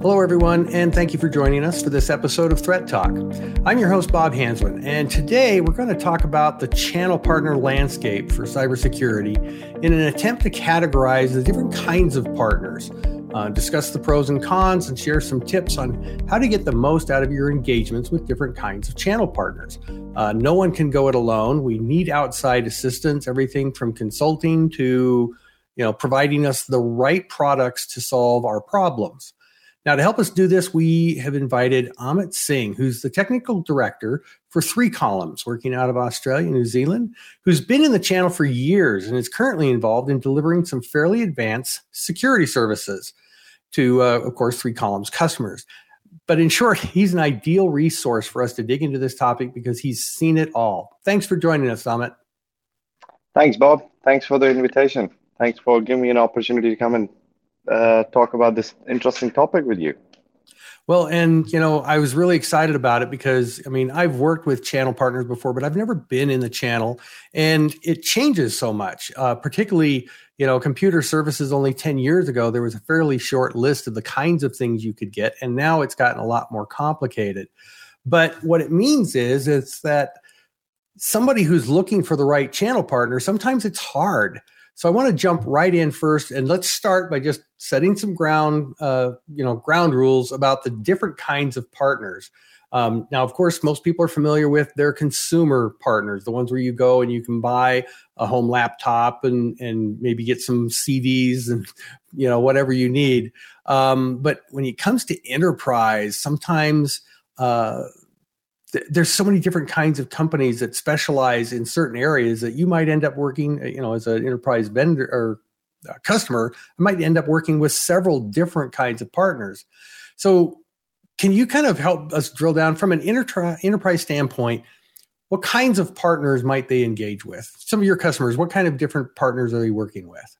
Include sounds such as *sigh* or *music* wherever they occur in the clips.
Hello, everyone, and thank you for joining us for this episode of Threat Talk. I'm your host, Bob Hansmann, and today we're going to talk about the channel partner landscape for cybersecurity in an attempt to categorize the different kinds of partners, uh, discuss the pros and cons, and share some tips on how to get the most out of your engagements with different kinds of channel partners. Uh, no one can go it alone. We need outside assistance, everything from consulting to you know providing us the right products to solve our problems. Now, to help us do this, we have invited Amit Singh, who's the technical director for Three Columns, working out of Australia, New Zealand, who's been in the channel for years and is currently involved in delivering some fairly advanced security services to, uh, of course, Three Columns customers. But in short, he's an ideal resource for us to dig into this topic because he's seen it all. Thanks for joining us, Amit. Thanks, Bob. Thanks for the invitation. Thanks for giving me an opportunity to come and uh, talk about this interesting topic with you. Well, and you know, I was really excited about it because I mean, I've worked with channel partners before, but I've never been in the channel, and it changes so much. Uh, particularly, you know, computer services only ten years ago there was a fairly short list of the kinds of things you could get, and now it's gotten a lot more complicated. But what it means is it's that somebody who's looking for the right channel partner sometimes it's hard so I want to jump right in first, and let's start by just setting some ground, uh, you know, ground rules about the different kinds of partners. Um, now, of course, most people are familiar with their consumer partners, the ones where you go and you can buy a home laptop and and maybe get some CDs and you know whatever you need. Um, but when it comes to enterprise, sometimes uh, there's so many different kinds of companies that specialize in certain areas that you might end up working, you know, as an enterprise vendor or customer, I might end up working with several different kinds of partners. So, can you kind of help us drill down from an enterprise standpoint? What kinds of partners might they engage with? Some of your customers, what kind of different partners are you working with?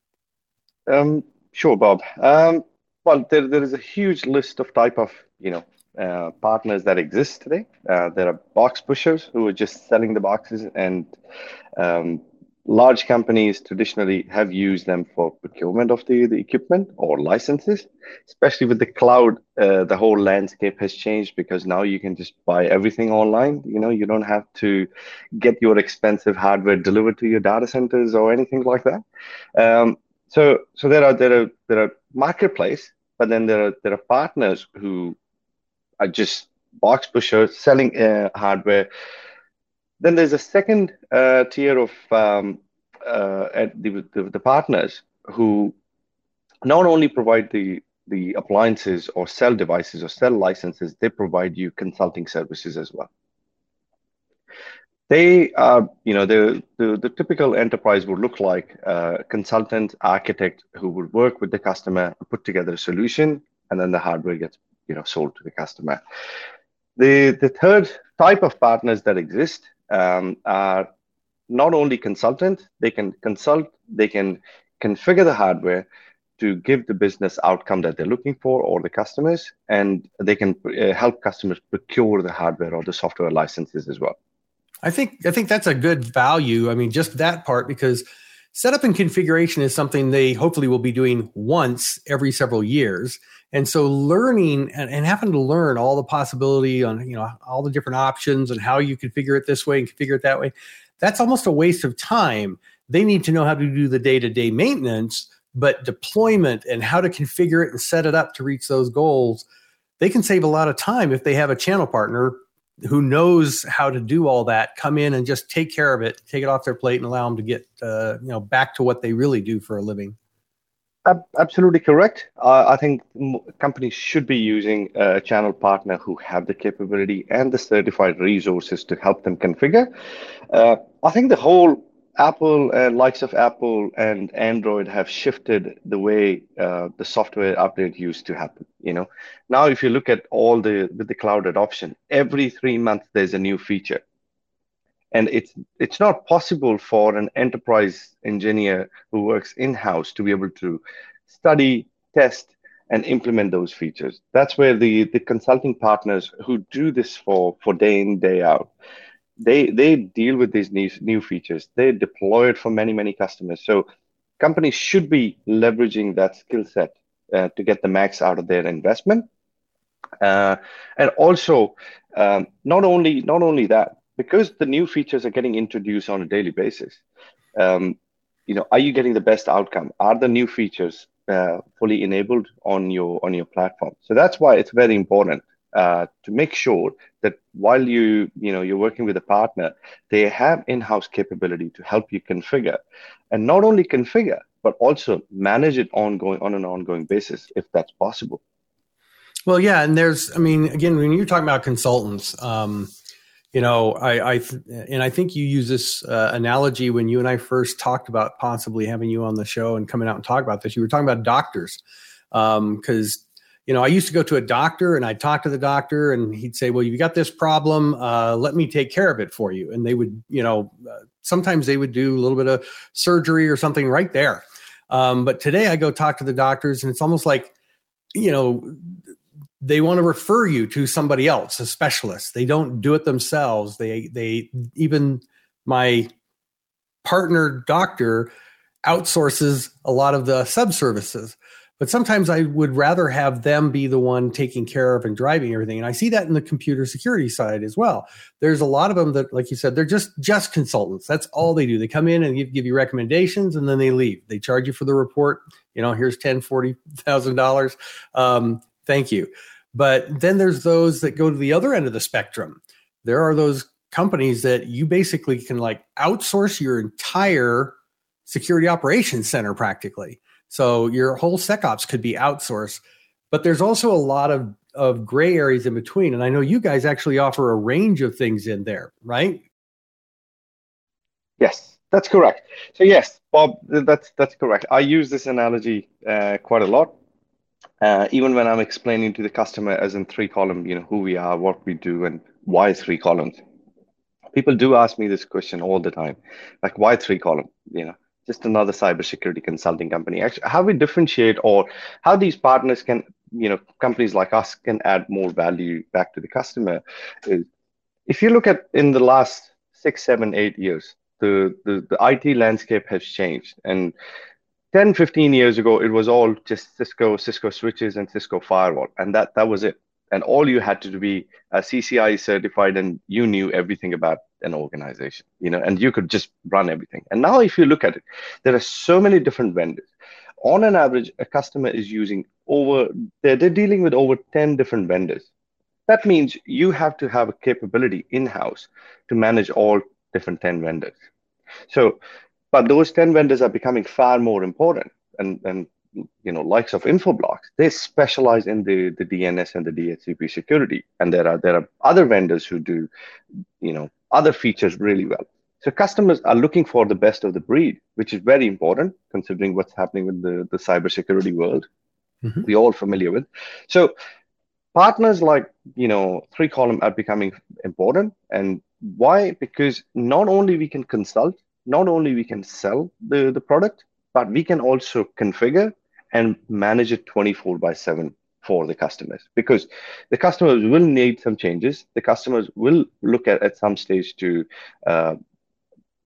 Um, sure, Bob. Um, well, there, there is a huge list of type of you know uh, partners that exist today. Uh, there are box pushers who are just selling the boxes, and um, large companies traditionally have used them for procurement of the, the equipment or licenses. Especially with the cloud, uh, the whole landscape has changed because now you can just buy everything online. You know, you don't have to get your expensive hardware delivered to your data centers or anything like that. Um, so, so there are there are there are marketplace, but then there are there are partners who are just box pushers selling uh, hardware. Then there's a second uh, tier of um, uh, the, the, the partners who not only provide the the appliances or sell devices or sell licenses, they provide you consulting services as well. They are, you know, the, the, the typical enterprise would look like a consultant, architect who would work with the customer, put together a solution, and then the hardware gets you know sold to the customer. The the third type of partners that exist um, are not only consultant, they can consult, they can configure the hardware to give the business outcome that they're looking for or the customers, and they can uh, help customers procure the hardware or the software licenses as well. I think I think that's a good value. I mean, just that part because setup and configuration is something they hopefully will be doing once every several years and so learning and, and, having to learn all the possibility on you know all the different options and how you configure it this way and configure it that way that's almost a waste of time. They need to know how to do the day-to-day maintenance but deployment and how to configure it and set it up to reach those goals they can save a lot of time if they have a channel partner who knows how to do all that come in and just take care of it take it off their plate and allow them to get uh, you know back to what they really do for a living Absolutely correct. Uh, I think companies should be using a channel partner who have the capability and the certified resources to help them configure. Uh, I think the whole Apple and likes of Apple and Android have shifted the way uh, the software update used to happen. You know, now if you look at all the with the cloud adoption, every three months there's a new feature and it's it's not possible for an enterprise engineer who works in house to be able to study test and implement those features. That's where the the consulting partners who do this for for day in day out they they deal with these new, new features. They deploy it for many many customers. So companies should be leveraging that skill set uh, to get the max out of their investment. Uh, and also, um, not only not only that, because the new features are getting introduced on a daily basis. Um, you know, are you getting the best outcome? Are the new features uh, fully enabled on your on your platform? So that's why it's very important uh, to make sure that while you you know you're working with a partner, they have in-house capability to help you configure, and not only configure but also manage it ongoing on an ongoing basis if that's possible. Well, yeah, and there's, I mean, again, when you're talking about consultants, um, you know, I, I, and I think you use this uh, analogy when you and I first talked about possibly having you on the show and coming out and talk about this. You were talking about doctors, because um, you know, I used to go to a doctor and I'd talk to the doctor and he'd say, well, you've got this problem. Uh, let me take care of it for you. And they would, you know, uh, sometimes they would do a little bit of surgery or something right there. Um, but today I go talk to the doctors and it's almost like, you know, they want to refer you to somebody else, a specialist. They don't do it themselves. They, they, even my partner doctor outsources a lot of the subservices. But sometimes I would rather have them be the one taking care of and driving everything. And I see that in the computer security side as well. There's a lot of them that, like you said, they're just just consultants. That's all they do. They come in and give, give you recommendations and then they leave. They charge you for the report. You know, here's ten, forty thousand dollars. Um, Thank you. But then there's those that go to the other end of the spectrum. There are those companies that you basically can like outsource your entire security operations center practically so your whole SecOps could be outsourced, but there's also a lot of of gray areas in between. And I know you guys actually offer a range of things in there, right? Yes, that's correct. So yes, Bob, that's that's correct. I use this analogy uh, quite a lot, uh, even when I'm explaining to the customer as in three column, you know, who we are, what we do, and why three columns. People do ask me this question all the time, like why three column? You know, just another cybersecurity consulting company. Actually, how we differentiate or how these partners can, you know, companies like us can add more value back to the customer if you look at in the last six, seven, eight years, the, the, the IT landscape has changed. And 10, 15 years ago, it was all just Cisco, Cisco switches and Cisco firewall. And that, that was it. And all you had to be uh, a CCIE certified and you knew everything about an organization, you know, and you could just run everything. And now, if you look at it, there are so many different vendors. On an average, a customer is using over, they're, they're dealing with over 10 different vendors. That means you have to have a capability in house to manage all different 10 vendors. So, but those 10 vendors are becoming far more important. And, and you know likes of infoblox. They specialize in the the dns and the dhcp security. And there are there are other vendors who do you know other features really well. So customers are looking for the best of the breed which is very important considering what's happening in the the cybersecurity world mm-hmm. we're all familiar with. So partners like you know three column are becoming important. And why? Because not only we can consult not only we can sell the the product but we can also configure and manage it 24 by 7 for the customers. Because the customers will need some changes. The customers will look at at some stage to uh,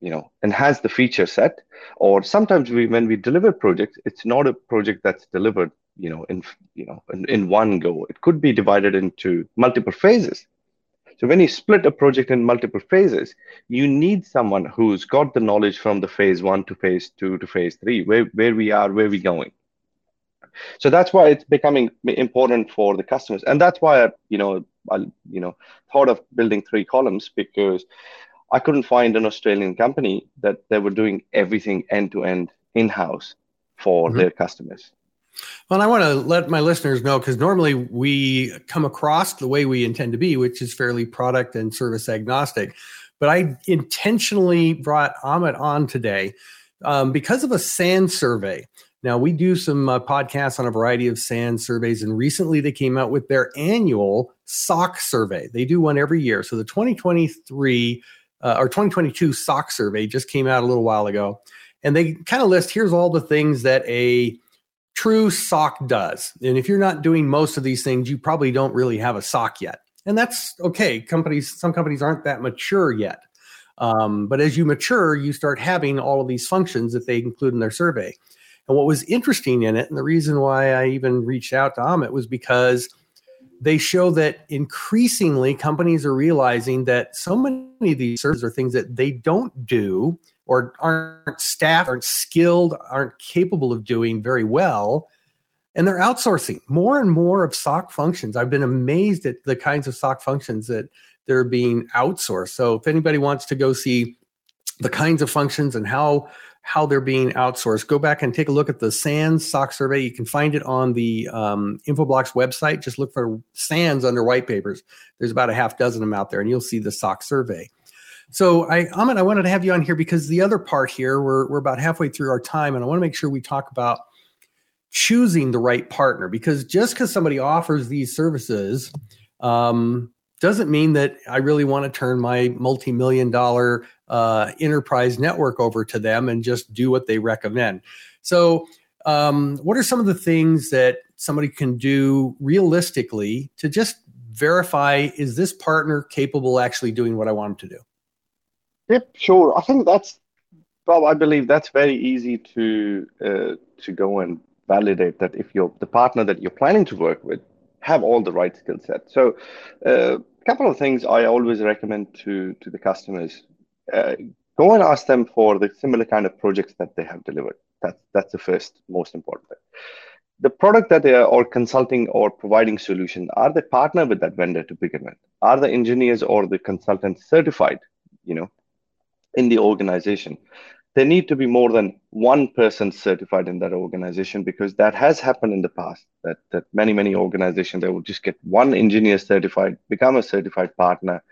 you know enhance the feature set. Or sometimes we when we deliver projects it's not a project that's delivered you know in you know in, in one go. It could be divided into multiple phases so when you split a project in multiple phases, you need someone who's got the knowledge from the phase one to phase two to phase three, where, where we are, where we're going. So that's why it's becoming important for the customers, and that's why I, you know, I, you know, thought of building three columns because I couldn't find an Australian company that they were doing everything end to end in house for mm-hmm. their customers. Well, I want to let my listeners know because normally we come across the way we intend to be, which is fairly product and service agnostic. But I intentionally brought Amit on today um, because of a SANS survey. Now, we do some uh, podcasts on a variety of SANS surveys, and recently they came out with their annual SOC survey. They do one every year. So the 2023 uh, or 2022 SOC survey just came out a little while ago. And they kind of list here's all the things that a true SOC does. And if you're not doing most of these things, you probably don't really have a SOC yet. And that's okay. Companies, some companies aren't that mature yet. Um, but as you mature, you start having all of these functions that they include in their survey. And what was interesting in it, and the reason why I even reached out to Amit was because they show that increasingly companies are realizing that so many of these services are things that they don't do or aren't staffed, aren't skilled, aren't capable of doing very well. And they're outsourcing more and more of SOC functions. I've been amazed at the kinds of SOC functions that they're being outsourced. So if anybody wants to go see the kinds of functions and how how they're being outsourced, go back and take a look at the SANS SOC survey. You can find it on the um, Infoblox website. Just look for SANS under white papers. There's about a half dozen of them out there, and you'll see the SOC survey. So, I, I wanted to have you on here because the other part here, we're, we're about halfway through our time, and I want to make sure we talk about choosing the right partner because just because somebody offers these services um, doesn't mean that I really want to turn my multi million dollar uh, enterprise network over to them and just do what they recommend. So, um, what are some of the things that somebody can do realistically to just verify is this partner capable actually doing what I want them to do? Yep, sure. I think that's Bob. I believe that's very easy to uh, to go and validate that if you're the partner that you're planning to work with have all the right skill set. So, uh, a couple of things I always recommend to to the customers: uh, go and ask them for the similar kind of projects that they have delivered. That's that's the first most important thing. The product that they are or consulting or providing solution are they partner with that vendor to begin with? Are the engineers or the consultants certified? You know, in the organization there need to be more than one person certified in that organization because that has happened in the past that, that many many organizations they will just get one engineer certified become a certified partner.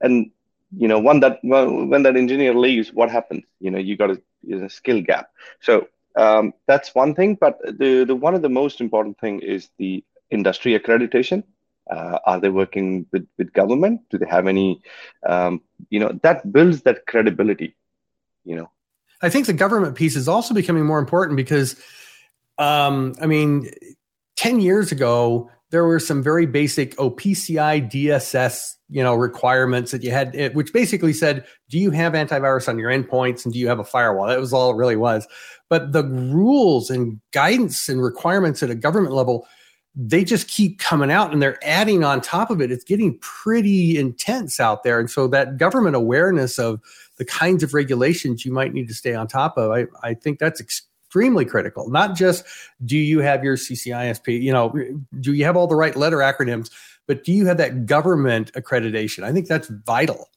And you know when that when that engineer leaves what happens? You know you got a, a skill gap. So um, that's one thing but the, the one of the most important thing is the industry accreditation. Uh, are they working with, with government? Do they have any um, you know that builds that credibility you know I think the government piece is also becoming more important because, um, I mean, 10 years ago, there were some very basic OPCI DSS, you know, requirements that you had, which basically said, do you have antivirus on your endpoints and do you have a firewall? That was all it really was. But the rules and guidance and requirements at a government level, they just keep coming out and they're adding on top of it. It's getting pretty intense out there. And so that government awareness of the kinds of regulations you might need to stay on top of. I, I think that's extremely critical. Not just do you have your CISSP, you know, do you have all the right letter acronyms, but do you have that government accreditation? I think that's vital.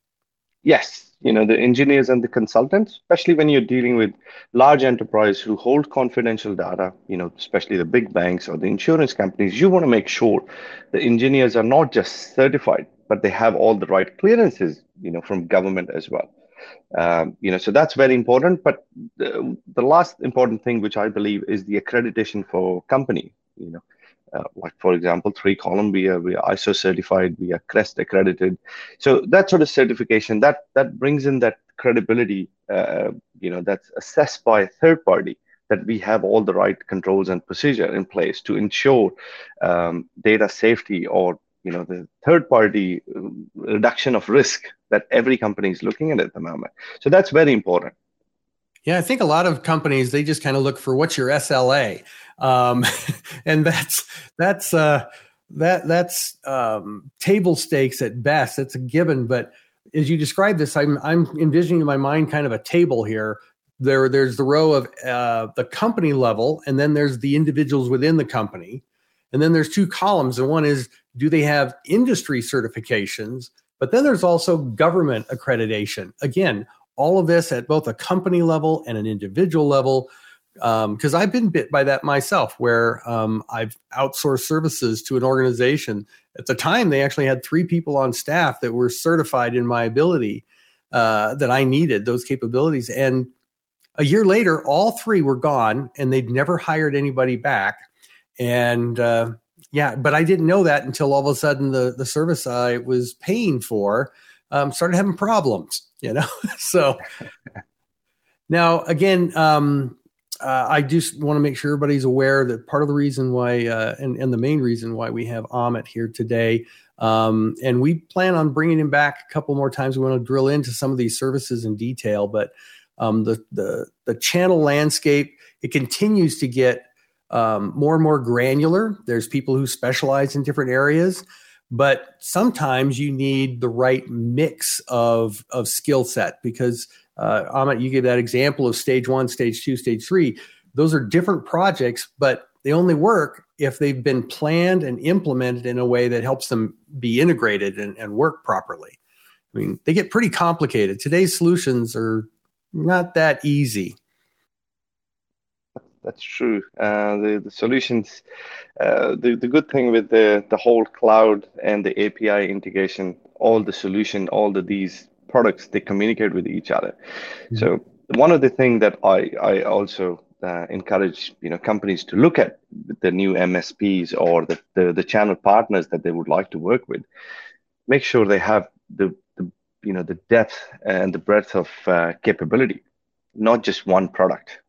Yes, you know the engineers and the consultants especially when you're dealing with large enterprise who hold confidential data you know especially the big banks or the insurance companies you want to make sure the engineers are not just certified but they have all the right clearances you know from government as well um, you know, so that's very important. But the, the last important thing, which I believe, is the accreditation for company. You know, uh, like for example, 3Column, we are we are ISO certified, we are CREST accredited. So that sort of certification that that brings in that credibility. Uh, you know, that's assessed by a third party that we have all the right controls and procedure in place to ensure um, data safety or you know the third party um, reduction of risk that every company is looking at at the moment. So that's very important. Yeah i think a lot of companies they just kind of look for what's your sla um, *laughs* and that's that's uh, that that's um, table stakes at best. It's a given but as you describe this i'm i'm envisioning in my mind kind of a table here. There there's the row of uh, the company level and then there's the individuals within the company and then there's two columns and one is do they have industry certifications? But then there's also government accreditation. Again, all of this at both a company level and an individual level. Because um, I've been bit by that myself, where um, I've outsourced services to an organization. At the time, they actually had three people on staff that were certified in my ability uh, that I needed, those capabilities. And a year later, all three were gone and they'd never hired anybody back. And uh, yeah, but I didn't know that until all of a sudden the the service I was paying for um, started having problems. You know, *laughs* so now again, um, uh, I just want to make sure everybody's aware that part of the reason why, uh, and, and the main reason why we have Amit here today, um, and we plan on bringing him back a couple more times. We want to drill into some of these services in detail, but um, the the the channel landscape it continues to get um, more and more granular. There's people who specialize in different areas, but sometimes you need the right mix of of skill set because uh, Amit, you gave that example of stage one, stage two, stage three. Those are different projects, but they only work if they've been planned and implemented in a way that helps them be integrated and, and work properly. I mean, they get pretty complicated. Today's solutions are not that easy. That's true. Uh, the the solutions, uh, the the good thing with the the whole cloud and the API integration, all the solution, all the these products, they communicate with each other. Mm-hmm. So one of the things that I I also uh, encourage you know companies to look at the new MSPs or the, the, the channel partners that they would like to work with. Make sure they have the, the you know the depth and the breadth of uh, capability, not just one product.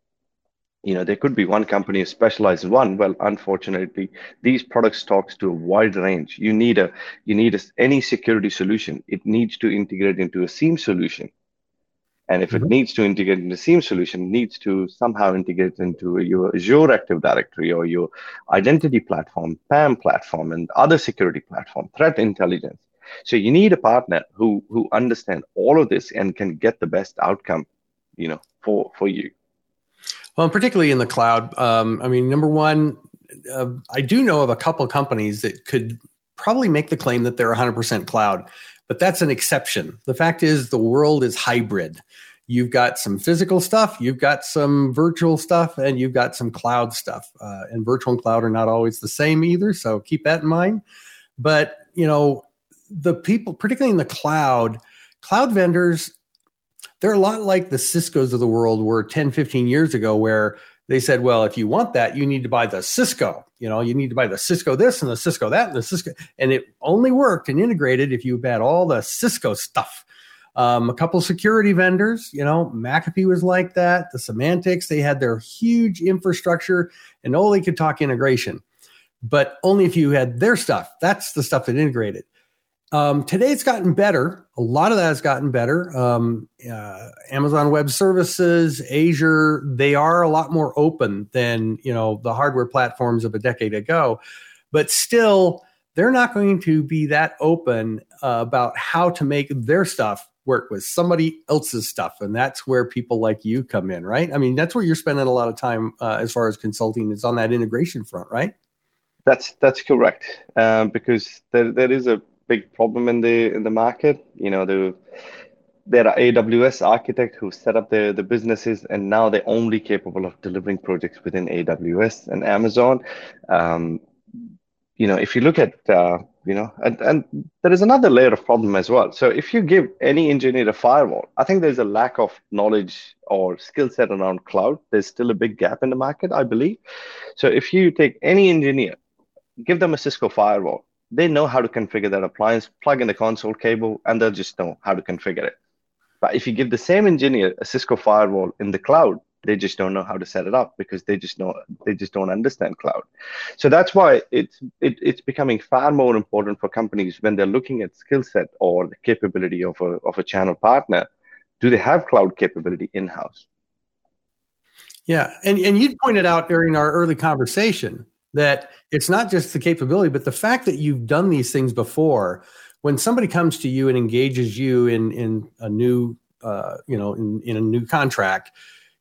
You know, there could be one company specialized in one. Well, unfortunately, these products talks to a wide range. You need a you need a, any security solution. It needs to integrate into a SIEM solution and if mm-hmm. it needs to integrate into a SIEM solution, needs to somehow integrate into your Azure Active Directory or your identity platform, PAM platform, and other security platform, threat intelligence. So you need a partner who who understand all of this and can get the best outcome, you know, for for you. Well, particularly in the cloud. Um, I mean, number one, uh, I do know of a couple companies that could probably make the claim that they're 100% cloud but that's an exception. The fact is, the world is hybrid. You've got some physical stuff, you've got some virtual stuff, and you've got some cloud stuff. Uh, and virtual and cloud are not always the same either, so keep that in mind. But you know, the people, particularly in the cloud, cloud vendors, they're a lot like the Cisco's of the world were 10, 15 years ago, where they said, well, if you want that, you need to buy the Cisco. You know, you need to buy the Cisco this and the Cisco that and the Cisco. And it only worked and integrated if you had all the Cisco stuff. Um, a couple security vendors, you know, McAfee was like that. The Symantecs, they had their huge infrastructure and only could talk integration, but only if you had their stuff. That's the stuff that integrated. Um, today it's gotten better. A lot of that has gotten better. Um, uh, Amazon Web Services, Azure, they are a lot more open than you know the hardware platforms of a decade ago, but still they're not going to be that open uh, about how to make their stuff work with somebody else's stuff, and that's where people like you come in, right? I mean, that's where you're spending a lot of time uh, as far as consulting is on that integration front, right? That's that's correct, um, because there there is a big problem in the in the market. You know, the there are AWS architects who set up the, the businesses and now they're only capable of delivering projects within AWS and Amazon. Um, you know, if you look at, uh, you know, and, and there is another layer of problem as well. So if you give any engineer a firewall, I think there's a lack of knowledge or skill set around cloud. There's still a big gap in the market, I believe. So if you take any engineer, give them a Cisco firewall, they know how to configure that appliance, plug in the console cable, and they'll just know how to configure it. But if you give the same engineer a Cisco firewall in the cloud, they just don't know how to set it up because they just know they just don't understand cloud. So that's why it's it, it's becoming far more important for companies when they're looking at skill set or the capability of a of a channel partner. Do they have cloud capability in house? Yeah, and and you pointed out during our early conversation that it's not just the capability, but the fact that you've done these things before. When somebody comes to you and engages you in in a new, uh, you know, in, in a new contract,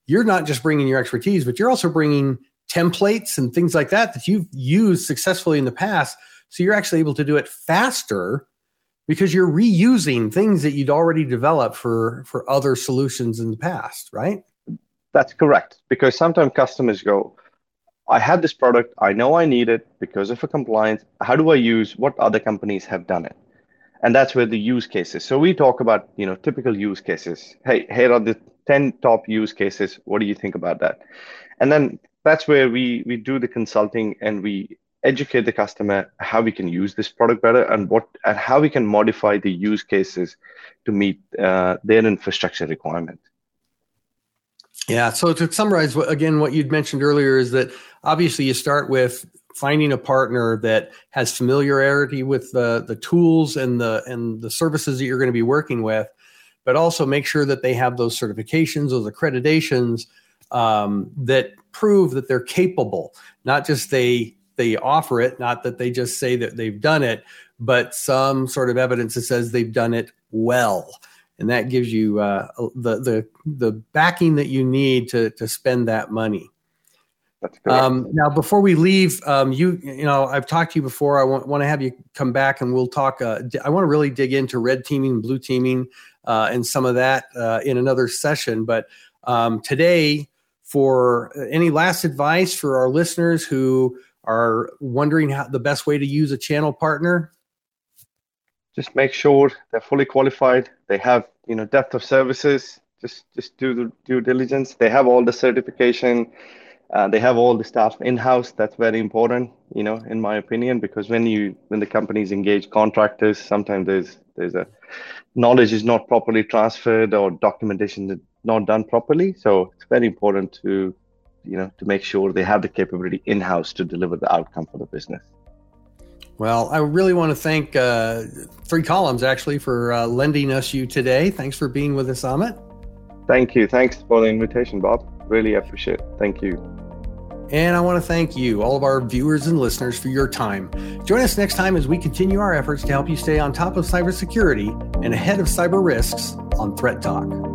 you're not just bringing your expertise, but you're also bringing templates and things like that that you've used successfully in the past. So you're actually able to do it faster because you're reusing things that you'd already developed for for other solutions in the past, right? That's correct. Because sometimes customers go, I have this product, I know I need it because of a compliance. How do I use what other companies have done it? And that's where the use cases. So we talk about, you know, typical use cases. Hey, here are the 10 top use cases. What do you think about that? And then that's where we we do the consulting and we educate the customer how we can use this product better and what and how we can modify the use cases to meet uh, their infrastructure requirement. Yeah. So to summarize, again, what you'd mentioned earlier is that obviously you start with finding a partner that has familiarity with the the tools and the and the services that you're going to be working with, but also make sure that they have those certifications, those accreditations, um, that prove that they're capable, not just they they offer it, not that they just say that they've done it, but some sort of evidence that says they've done it well, and that gives you uh, the the the backing that you need to to spend that money. Um, now, before we leave, um, you you know I've talked to you before. I want, want to have you come back and we'll talk. Uh, I want to really dig into red teaming, blue teaming, uh, and some of that uh, in another session. But um, today, for any last advice for our listeners who are wondering how the best way to use a channel partner, just make sure they're fully qualified. They have you know depth of services. Just just do the due diligence. They have all the certification uh, they have all the staff in house. That's very important, you know, in my opinion, because when you when the companies engage contractors, sometimes there's there's a knowledge is not properly transferred or documentation is not done properly. So it's very important to you know to make sure they have the capability in house to deliver the outcome for the business. Well, I really want to thank uh, Three Columns actually for uh, lending us you today. Thanks for being with us, Amit. Thank you. Thanks for the invitation, Bob. Really appreciate it. Thank you. And I want to thank you, all of our viewers and listeners, for your time. Join us next time as we continue our efforts to help you stay on top of cybersecurity and ahead of cyber risks on Threat Talk.